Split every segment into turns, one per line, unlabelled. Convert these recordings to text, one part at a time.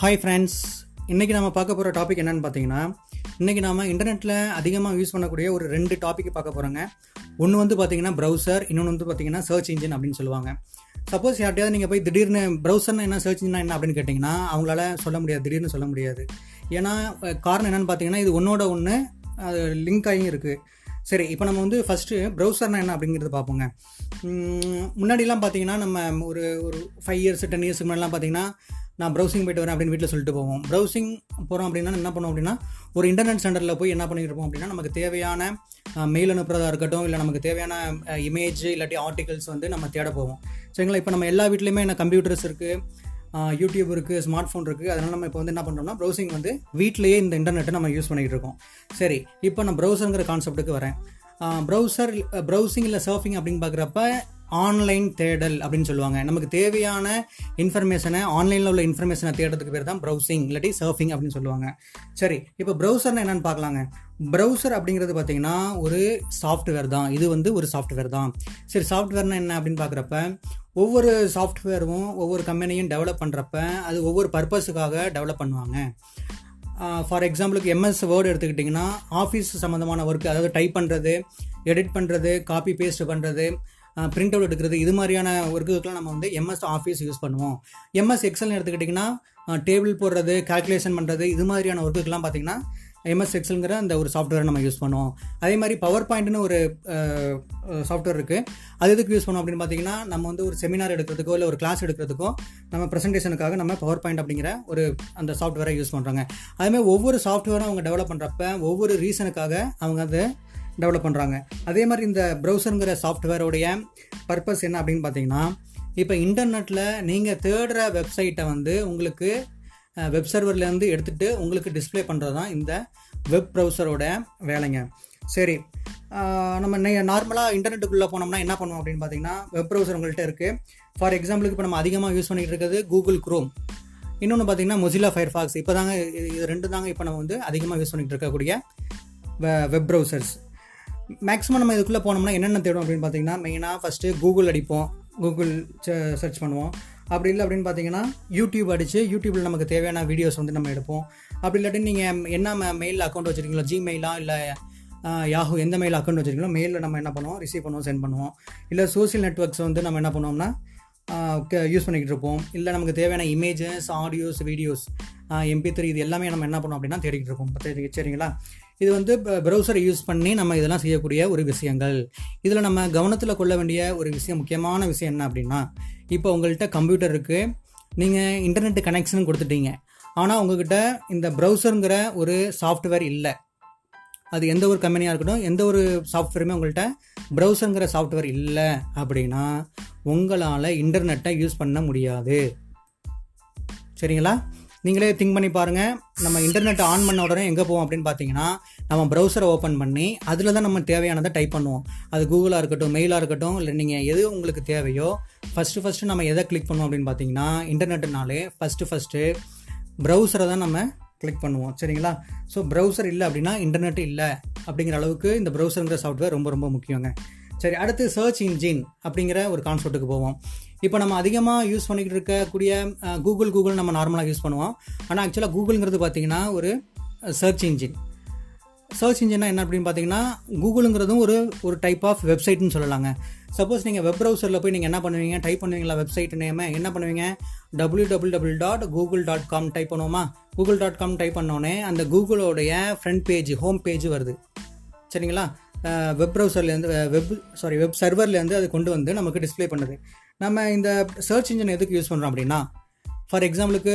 Hi friends இன்றைக்கி நம்ம பார்க்க போகிற டாபிக் என்னென்னு பார்த்தீங்கன்னா இன்றைக்கி நாம் இன்டர்நெட்டில் அதிகமாக யூஸ் பண்ணக்கூடிய ஒரு ரெண்டு டாபிக் பார்க்க போகிறோங்க ஒன்று வந்து பார்த்தீங்கன்னா ப்ரௌசர் இன்னொன்று வந்து பார்த்தீங்கன்னா சர்ச் இன்ஜின் அப்படின்னு சொல்லுவாங்க. சப்போஸ் யார்ட்டையாவது நீங்கள் போய் திடீர்னு ப்ரௌசர்னா என்ன சர்ச் இன்ஜினா என்ன அப்படின்னு கேட்டிங்கன்னா அவங்களால சொல்ல முடியாது திடீர்னு சொல்ல முடியாது. ஏன்னா காரணம் என்னன்னு பார்த்தீங்கன்னா இது ஒன்றோட ஒன்று அது லிங்க் ஆகியும் இருக்குது சரி இப்போ நம்ம வந்து ஃபஸ்ட்டு ப்ரௌசர்னா என்ன அப்படிங்கிறது பார்ப்போங்க. முன்னாடிலாம் பார்த்தீங்கன்னா நம்ம ஒரு ஒரு ஃபைவ் இயர்ஸ் டென் இயர்ஸ்க்கு முன்னாடிலாம் பார்த்தீங்கன்னா நான் ப்ரௌசிங் போயிட்டு வரேன் அப்படின்னு வீட்டில் சொல்லிட்டு போவோம். ப்ரௌசிங் போகிறோம் அப்படின்னா என்ன பண்ணுவோம் அப்படின்னா ஒரு இன்டர்நெட் சென்டரில் போய் என்ன பண்ணியிருப்போம் அப்படின்னா நமக்கு தேவையான மெயில் அனுப்புறதா இருக்கட்டும் இல்லை நமக்கு தேவையான இமேஜ் இல்லாட்டி ஆர்டிகல்ஸ் வந்து நம்ம தேட போவோம். சரிங்களா? இப்போ நம்ம எல்லா வீட்லேயுமே என்ன கம்ப்யூட்டர்ஸ் இருக்குது யூடியூப் இருக்குது ஸ்மார்ட் ஃபோன் இருக்குது அதனால் நம்ம இப்போ வந்து என்ன பண்ணுறோம்னா ப்ரௌசிங் வந்து வீட்டிலேயே இந்த இன்டர்நெட்டை நம்ம யூஸ் பண்ணிகிட்டு இருக்கோம். சரி இப்போ நான் ப்ரௌசருங்கிற கான்செப்ட்டுக்கு வரேன். ப்ரௌசர் ப்ரௌசிங் இல்லை சர்ஃபிங் அப்படின்னு பார்க்குறப்ப ஆன்லைன் தேடல் அப்படின்னு சொல்லுவாங்க. நமக்கு தேவையான இன்ஃபர்மேஷனை ஆன்லைனில் உள்ள இன்ஃபர்மேஷனை தேடுறதுக்கு பேர் தான் ப்ரௌசிங் இல்லாட்டி சர்ஃபிங் அப்படின்னு சொல்லுவாங்க. சரி இப்போ ப்ரௌசர்னா என்னென்னு பார்க்கலாங்க. ப்ரௌசர் அப்படிங்கிறது பார்த்தீங்கன்னா ஒரு சாஃப்ட்வேர் தான். இது வந்து ஒரு சாஃப்ட்வேர் தான். சரி சாஃப்ட்வேர்னா என்ன அப்படின்னு பார்க்குறப்ப ஒவ்வொரு சாஃப்ட்வேரும் ஒவ்வொரு கம்பெனியும் டெவலப் பண்ணுறப்ப அது ஒவ்வொரு பர்பஸுக்காக டெவலப் பண்ணுவாங்க. ஃபார் எக்ஸாம்பிளுக்கு எம்எஸ் வேர்டு எடுத்துக்கிட்டிங்கன்னா ஆஃபீஸ் சம்மந்தமான ஒர்க் அதாவது டைப் பண்ணுறது எடிட் பண்ணுறது காப்பி பேஸ்ட் பண்ணுறது பிரிண்ட் அவுட் எடுக்கிறது இது மாதிரியான ஒர்க்குக்கெலாம் நம்ம வந்து எம்எஸ் ஆஃபீஸ் யூஸ் பண்ணுவோம். எம்எஸ் எக்ஸல்னு எடுத்துக்கிட்டிங்கன்னா டேபிள் போடுறது கால்குலேஷன் பண்ணுறது இது மாதிரியான ஒர்க்குக்கெலாம் பார்த்தீங்கன்னா எம்எஸ் எக்ஸல்ங்கிற அந்த ஒரு சாஃப்ட்வேரை நம்ம யூஸ் பண்ணுவோம். அதே மாதிரி பவர் பாயிண்ட்னு ஒரு சாஃப்ட்வேர் இருக்குது அது எதுக்கு யூஸ் பண்ணுவோம் அப்படின்னு பார்த்தீங்கன்னா நம்ம வந்து ஒரு செமினார் எடுக்கிறதுக்கோ இல்லை ஒரு கிளாஸ் எடுக்கிறதுக்கோ நம்ம ப்ரெசன்டேஷனுக்காக நம்ம பவர் பாயிண்ட் அப்படிங்கிற ஒரு அந்த சாஃப்ட்வேரை யூஸ் பண்ணுறாங்க அதேமாதிரி ஒவ்வொரு சாஃப்ட்வேரும் அவங்க டெவலப் பண்ணுறப்ப ஒவ்வொரு ரீசனுக்காக அவங்க அதை டெவலப் பண்ணுறாங்க அதே மாதிரி இந்த ப்ரௌசருங்கிற சாஃப்ட்வேரோடைய பர்பஸ் என்ன அப்படின்னு பார்த்தீங்கன்னா இப்போ இன்டர்நெட்டில் நீங்கள் தேடுற வெப்சைட்டை வந்து உங்களுக்கு வெப் சர்வர்லேருந்து எடுத்துகிட்டு உங்களுக்கு டிஸ்ப்ளே பண்ணுறது தான் இந்த வெப் ப்ரௌசரோட வேலைங்க. சரி நம்ம நம்ம நார்மலாக இன்டர்நெட்டுக்குள்ளே போனோம்னா என்ன பண்ணுவோம் அப்படின்னு பார்த்தீங்கன்னா வெப் ப்ரௌசர் உங்கள்கிட்ட இருக்குது ஃபார் எக்ஸாம்பிளுக்கு இப்போ நம்ம அதிகமாக யூஸ் பண்ணிகிட்டு இருக்கிறது கூகுள் குரோம் இன்னொன்று பார்த்தீங்கன்னா மொசிலா ஃபயர்ஃபாக்ஸ் இப்போ தாங்க இது இது ரெண்டு தாங்க இப்போ நம்ம வந்து அதிகமாக யூஸ் பண்ணிகிட்டு இருக்கக்கூடிய வெப் ப்ரௌசர்ஸ் மேக்ஸிமம் நம்ம இதுக்குள்ளே போனோம்னா என்னென்ன தேடும் அப்படின்னு பார்த்தீங்கன்னா மெயினாக ஃபஸ்ட்டு கூகுள் அடிப்போம். கூகுள் சர்ச் பண்ணுவோம். அப்படி இல்லை அப்படின்னு பார்த்தீங்கன்னா யூடியூப் அடித்து யூடியூப்பில் நமக்கு தேவையான வீடியோஸ் வந்து நம்ம எடுப்போம். அப்படி இல்லாட்டி நீங்கள் என்ன மெயில் அக்கௌண்ட் வச்சுருக்கீங்களோ ஜிமெயிலா இல்லை யாஹூ எந்த மெயில் அக்கௌண்ட் வச்சுருக்கீங்களோ மெயிலில் நம்ம என்ன பண்ணுவோம் ரிசீவ் பண்ணுவோம் சென்ட் பண்ணுவோம். இல்லை சோஷியல் நெட்ஒர்க்ஸ் வந்து நம்ம என்ன பண்ணுவோம்னா யூஸ் பண்ணிக்கிட்டு இருப்போம். இல்லை நமக்கு தேவையான images audios videos MP three இது எல்லாமே நம்ம என்ன பண்ணோம் அப்படின்னா தேடிக்கிட்டு இருப்போம். சரிங்களா? இது வந்து ப்ரௌசரை யூஸ் பண்ணி நம்ம இதெல்லாம் செய்யக்கூடிய ஒரு விஷயங்கள். இதில் நம்ம கவனத்தில் கொள்ள வேண்டிய ஒரு விஷயம் முக்கியமான விஷயம் என்ன அப்படின்னா இப்போ உங்கள்கிட்ட கம்ப்யூட்டர் இருக்குது நீங்கள் இன்டர்நெட் கனெக்ஷன் கொடுத்துட்டீங்க. ஆனால் உங்ககிட்ட இந்த ப்ரௌசருங்கிற ஒரு சாஃப்ட்வேர் இல்லை. அது எந்த ஒரு கம்பெனியாக இருக்கட்டும் எந்த ஒரு சாஃப்ட்வேருமே உங்கள்கிட்ட ப்ரௌசருங்கிற சாஃப்ட்வேர் இல்லை அப்படின்னா உங்களால் இன்டர்நெட்டை யூஸ் பண்ண முடியாது. சரிங்களா? நீங்களே திங்க் பண்ணி பாருங்கள் நம்ம இன்டர்நெட் ஆன் பண்ண உடனே எங்கே போவோம் அப்படின்னு பார்த்தீங்கன்னா நம்ம ப்ரௌசரை ஓப்பன் பண்ணி அதில் தான் நம்ம தேவையானதை டைப் பண்ணுவோம். அது கூகுளாக இருக்கட்டும் மெயிலாக இருக்கட்டும் இல்லை நீங்கள் எது உங்களுக்கு தேவையோ ஃபஸ்ட்டு ஃபஸ்ட்டு நம்ம எதை கிளிக் பண்ணுவோம் அப்படின்னு பார்த்தீங்கன்னா இன்டர்நெட்டுனாலே ஃபஸ்ட்டு ஃபஸ்ட்டு ப்ரௌசரை தான் நம்ம கிளிக் பண்ணுவோம். சரிங்களா? ஸோ ப்ரௌசர் இல்லை அப்படின்னா இன்டர்நெட் இல்லை அப்படிங்கிற அளவுக்கு இந்த ப்ரௌசருங்கிற சாஃப்ட்வேர் ரொம்ப ரொம்ப முக்கியங்க. சரி அடுத்து சர்ச் இன்ஜின் அப்படிங்கிற ஒரு கான்செப்ட்டுக்கு போவோம். இப்போ நம்ம அதிகமாக யூஸ் பண்ணிக்கிட்டு இருக்கக்கூடிய கூகுள் கூகுள் நம்ம நார்மலாக யூஸ் பண்ணுவோம். ஆனால் ஆக்சுவலாக கூகுளுங்கிறது பார்த்தீங்கன்னா ஒரு சர்ச் இன்ஜின் சர்ச் இன்ஜினா என்ன அப்படின்னு பார்த்தீங்கன்னா கூகுளுங்கிறதும் ஒரு ஒரு டைப் ஆஃப் வெப்சைட்னு சொல்லலாங்க. சப்போஸ் நீங்கள் வெப் ப்ரௌசரில் போய் நீங்கள் என்ன பண்ணுவீங்க? டைப் பண்ணுவீங்களா வெப்சைட் நேம் என்ன பண்ணுவீங்க? W double double dot Google dot com type பண்ணுவோமா? கூகுள் டாட் காம் டைப் பண்ணோடனே அந்த கூகுளோடைய ஃப்ரண்ட் பேஜ் ஹோம் பேஜ் வருது. சரிங்களா? வெப் ப்ரௌசர்லேருந்து வெப் சாரி வெப் சர்வர்லேருந்து அது கொண்டு வந்து நமக்கு டிஸ்ப்ளே பண்ணுது. நம்ம இந்த சர்ச் இன்ஜின் எதுக்கு யூஸ் பண்ணுறோம் அப்படின்னா ஃபார் எக்ஸாம்பிளுக்கு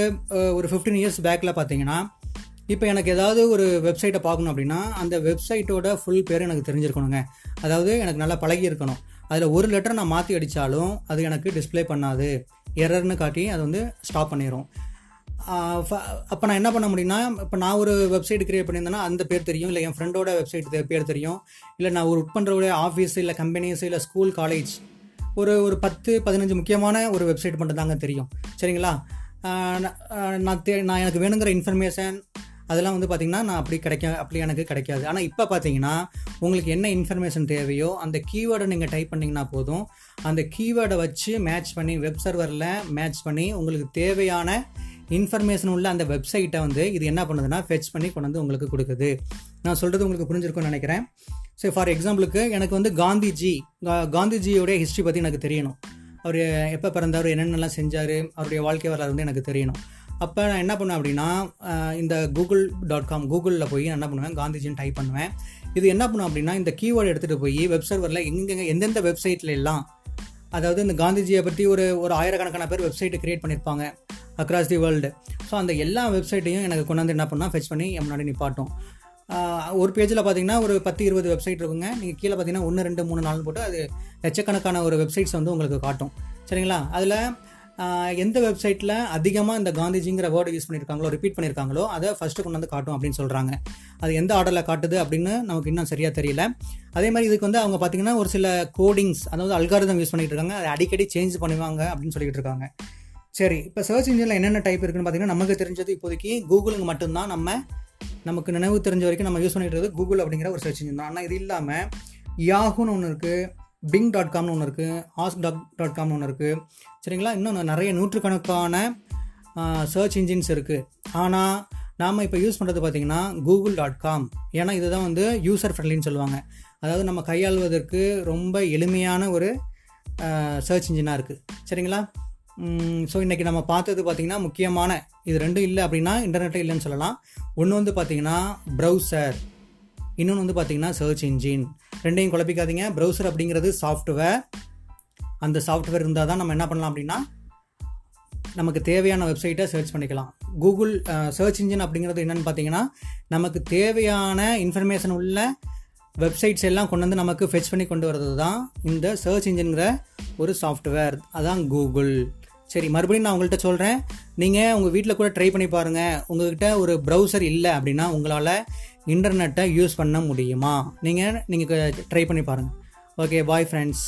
ஒரு ஃபிஃப்டீன் இயர்ஸ் பேக்கில் பார்த்தீங்கன்னா இப்போ எனக்கு ஏதாவது ஒரு வெப்சைட்டை பார்க்கணும் அப்படின்னா அந்த வெப்சைட்டோட ஃபுல் பேர் எனக்கு தெரிஞ்சிருக்கணுங்க. அதாவது எனக்கு நல்லா பழகி இருக்கணும். அதில் ஒரு லெட்டர் நான் மாற்றி அடித்தாலும் அது எனக்கு டிஸ்ப்ளே பண்ணாது. எரர்னு காட்டி அது வந்து ஸ்டாப் பண்ணிடும் அப்போ நான் என்ன பண்ண முடியும்னா இப்போ நான் ஒரு வெப்சைட் கிரியேட் பண்ணியிருந்தேன்னா அந்த பேர் தெரியும். இல்லை என் ஃப்ரெண்டோட வெப்சைட் பேர் தெரியும். இல்லை நான் ஒரு ஒர்க் பண்ணுறவுடைய ஆஃபீஸ் இல்லை கம்பெனிஸ் இல்லை ஸ்கூல் காலேஜ் ஒரு ஒரு பத்து பதினஞ்சு முக்கியமான ஒரு வெப்சைட் மட்டும் தாங்க தெரியும். சரிங்களா? நான் நான் தே நான் எனக்கு வேணுங்கிற இன்ஃபர்மேஷன் அதெல்லாம் வந்து பார்த்திங்கன்னா நான் அப்படி கிடைக்க அப்படி எனக்கு கிடைக்காது. ஆனால் இப்போ பார்த்தீங்கன்னா உங்களுக்கு என்ன இன்ஃபர்மேஷன் தேவையோ அந்த கீவேர்டை நீங்கள் டைப் பண்ணிங்கன்னா போதும். அந்த கீவேர்டை வச்சு மேட்ச் பண்ணி வெப் சர்வரில் மேட்ச் பண்ணி உங்களுக்கு தேவையான இன்ஃபர்மேஷன் உள்ள அந்த வெப்சைட்டை வந்து இது என்ன பண்ணுதுன்னா ஃபெச் பண்ணி கொண்டு வந்து உங்களுக்கு கொடுக்குது. நான் சொல்கிறது உங்களுக்கு புரிஞ்சிருக்கும்னு நினைக்கிறேன். ஸோ ஃபார் எக்ஸாம்பிளுக்கு எனக்கு வந்து காந்திஜி கா- காந்திஜியோடைய ஹிஸ்ட்ரி பற்றி எனக்கு தெரியணும். அவர் எப்போ பிறந்தார் என்னென்னலாம் செஞ்சார் அவருடைய வாழ்க்கை வரலாறு வந்து எனக்கு தெரியணும். அப்போ நான் என்ன பண்ணுவேன் அப்படின்னா இந்த கூகுள் டாட் காம் கூகுளில் போய் நான் என்ன பண்ணுவேன் காந்திஜின்னு டைப் பண்ணுவேன். இது என்ன பண்ணும் அப்படின்னா இந்த கீவேர்டு எடுத்துகிட்டு போய் வெப் சர்வரில் எங்கெங்க எந்தெந்த வெப்சைட்ல எல்லாம் அதாவது இந்த காந்திஜியை பற்றி ஒரு ஒரு ஆயிரக்கணக்கான பேர் வெப்சைட்டை கிரியேட் பண்ணியிருப்பாங்க அக்ராஸ் தி வேர்ல்டு ஸோ அந்த எல்லா வெப்சைட்டையும் எனக்கு கொண்டாந்து என்ன பண்ணால் ஃபெச் பண்ணி முன்னாடி நிப்பாட்டும். ஒரு பேஜில் பார்த்தீங்கன்னா ஒரு பத்து இருபது வெப்சைட் இருக்குங்க. நீங்கள் கீழே பார்த்தீங்கன்னா ஒன்று ரெண்டு மூணு நாலு போட்டு அது லட்சக்கணக்கான ஒரு வெப்சைட்ஸ் வந்து உங்களுக்கு காட்டும். சரிங்களா? அதில் எந்த வெப்சைட்டில் அதிகமாக இந்த காந்திஜிங்கிற வேர்டு யூஸ் பண்ணியிருக்காங்களோ ரிப்பீட் பண்ணியிருக்காங்களோ அதை ஃபஸ்ட்டு கொண்டு வந்து காட்டும் அப்படின்னு சொல்கிறாங்க அது எந்த ஆர்டரில் காட்டுது அப்படின்னு நமக்கு இன்னும் சரியாக தெரியல. அதே மாதிரி இதுக்கு வந்து அவங்க பார்த்தீங்கன்னா ஒரு சில கோடிங்ஸ் அதாவது அல்காரிதம் யூஸ் பண்ணிகிட்டு இருக்காங்க. அதை அடிக்கடி சேஞ்ச் பண்ணுவாங்க அப்படின்னு சொல்லிகிட்டு இருக்காங்க. சரி இப்போ சர்ச் இன்ஜினில் என்னென்ன டைப் இருக்குன்னு பார்த்தீங்கன்னா நமக்கு தெரிஞ்சது இப்போதைக்கு கூகுளுக்கு மட்டும்தான். நம்ம நமக்கு நினைவு தெரிஞ்ச வரைக்கும் நம்ம யூஸ் பண்ணிட்டு இருக்கிறது கூகுள் அப்படிங்கிற ஒரு சர்ச் இன்ஜின் தான். ஆனால் இது இல்லாமல் யாகுன்னு ஒன்று இருக்குது பிங் டாட் காம்னு ஒன்று இருக்குது ஆஸ் டாட் டாட் காம்னு ஒன்று இருக்குது சரிங்களா? இன்னும் நிறைய நூற்றுக்கணக்கான சர்ச் இன்ஜின்ஸ் இருக்குது ஆனால் நாம் இப்போ யூஸ் பண்ணுறது பார்த்தீங்கன்னா கூகுள் டாட் காம் ஏன்னா இதுதான் வந்து யூசர் ஃப்ரெண்ட்லின்னு சொல்லுவாங்க. அதாவது நம்ம கையாள்வதற்கு ரொம்ப எளிமையான ஒரு சர்ச் இன்ஜினாக இருக்குது சரிங்களா? ஸோ இன்றைக்கி நம்ம பார்த்தது பார்த்திங்கன்னா முக்கியமான இது ரெண்டும் இல்லை அப்படின்னா இன்டர்நெட்டே இல்லைன்னு சொல்லலாம். ஒன்று வந்து பார்த்திங்கன்னா ப்ரௌசர் இன்னொன்று வந்து பார்த்திங்கன்னா சர்ச் இன்ஜின் ரெண்டையும் குழப்பிக்காதீங்க. ப்ரௌசர் அப்படிங்கிறது சாஃப்ட்வேர் அந்த சாஃப்ட்வேர் இருந்தால் தான் நம்ம என்ன பண்ணலாம் அப்படின்னா நமக்கு தேவையான வெப்சைட்டை சர்ச் பண்ணிக்கலாம். கூகுள் சர்ச் இன்ஜின் அப்படிங்கிறது என்னென்னு பார்த்தீங்கன்னா நமக்கு தேவையான இன்ஃபர்மேஷன் உள்ள வெப்சைட்ஸ் எல்லாம் கொண்டு வந்து நமக்கு ஃபெச் பண்ணி கொண்டு வர்றது தான் இந்த சர்ச் இன்ஜின்கிற ஒரு சாஃப்ட்வேர் அதான் கூகுள் சரி மறுபடியும் நான் உங்கள்கிட்ட சொல்கிறேன் நீங்கள் உங்கள் வீட்டில் கூட ட்ரை பண்ணி பாருங்கள் உங்கள்கிட்ட ஒரு ப்ரௌசர் இல்லை அப்படின்னா உங்களால் இன்டர்நெட்டை யூஸ் பண்ண முடியுமா? நீங்கள் நீங்கள் ட்ரை பண்ணி பாருங்கள் ஓகே பாய் ஃப்ரெண்ட்ஸ்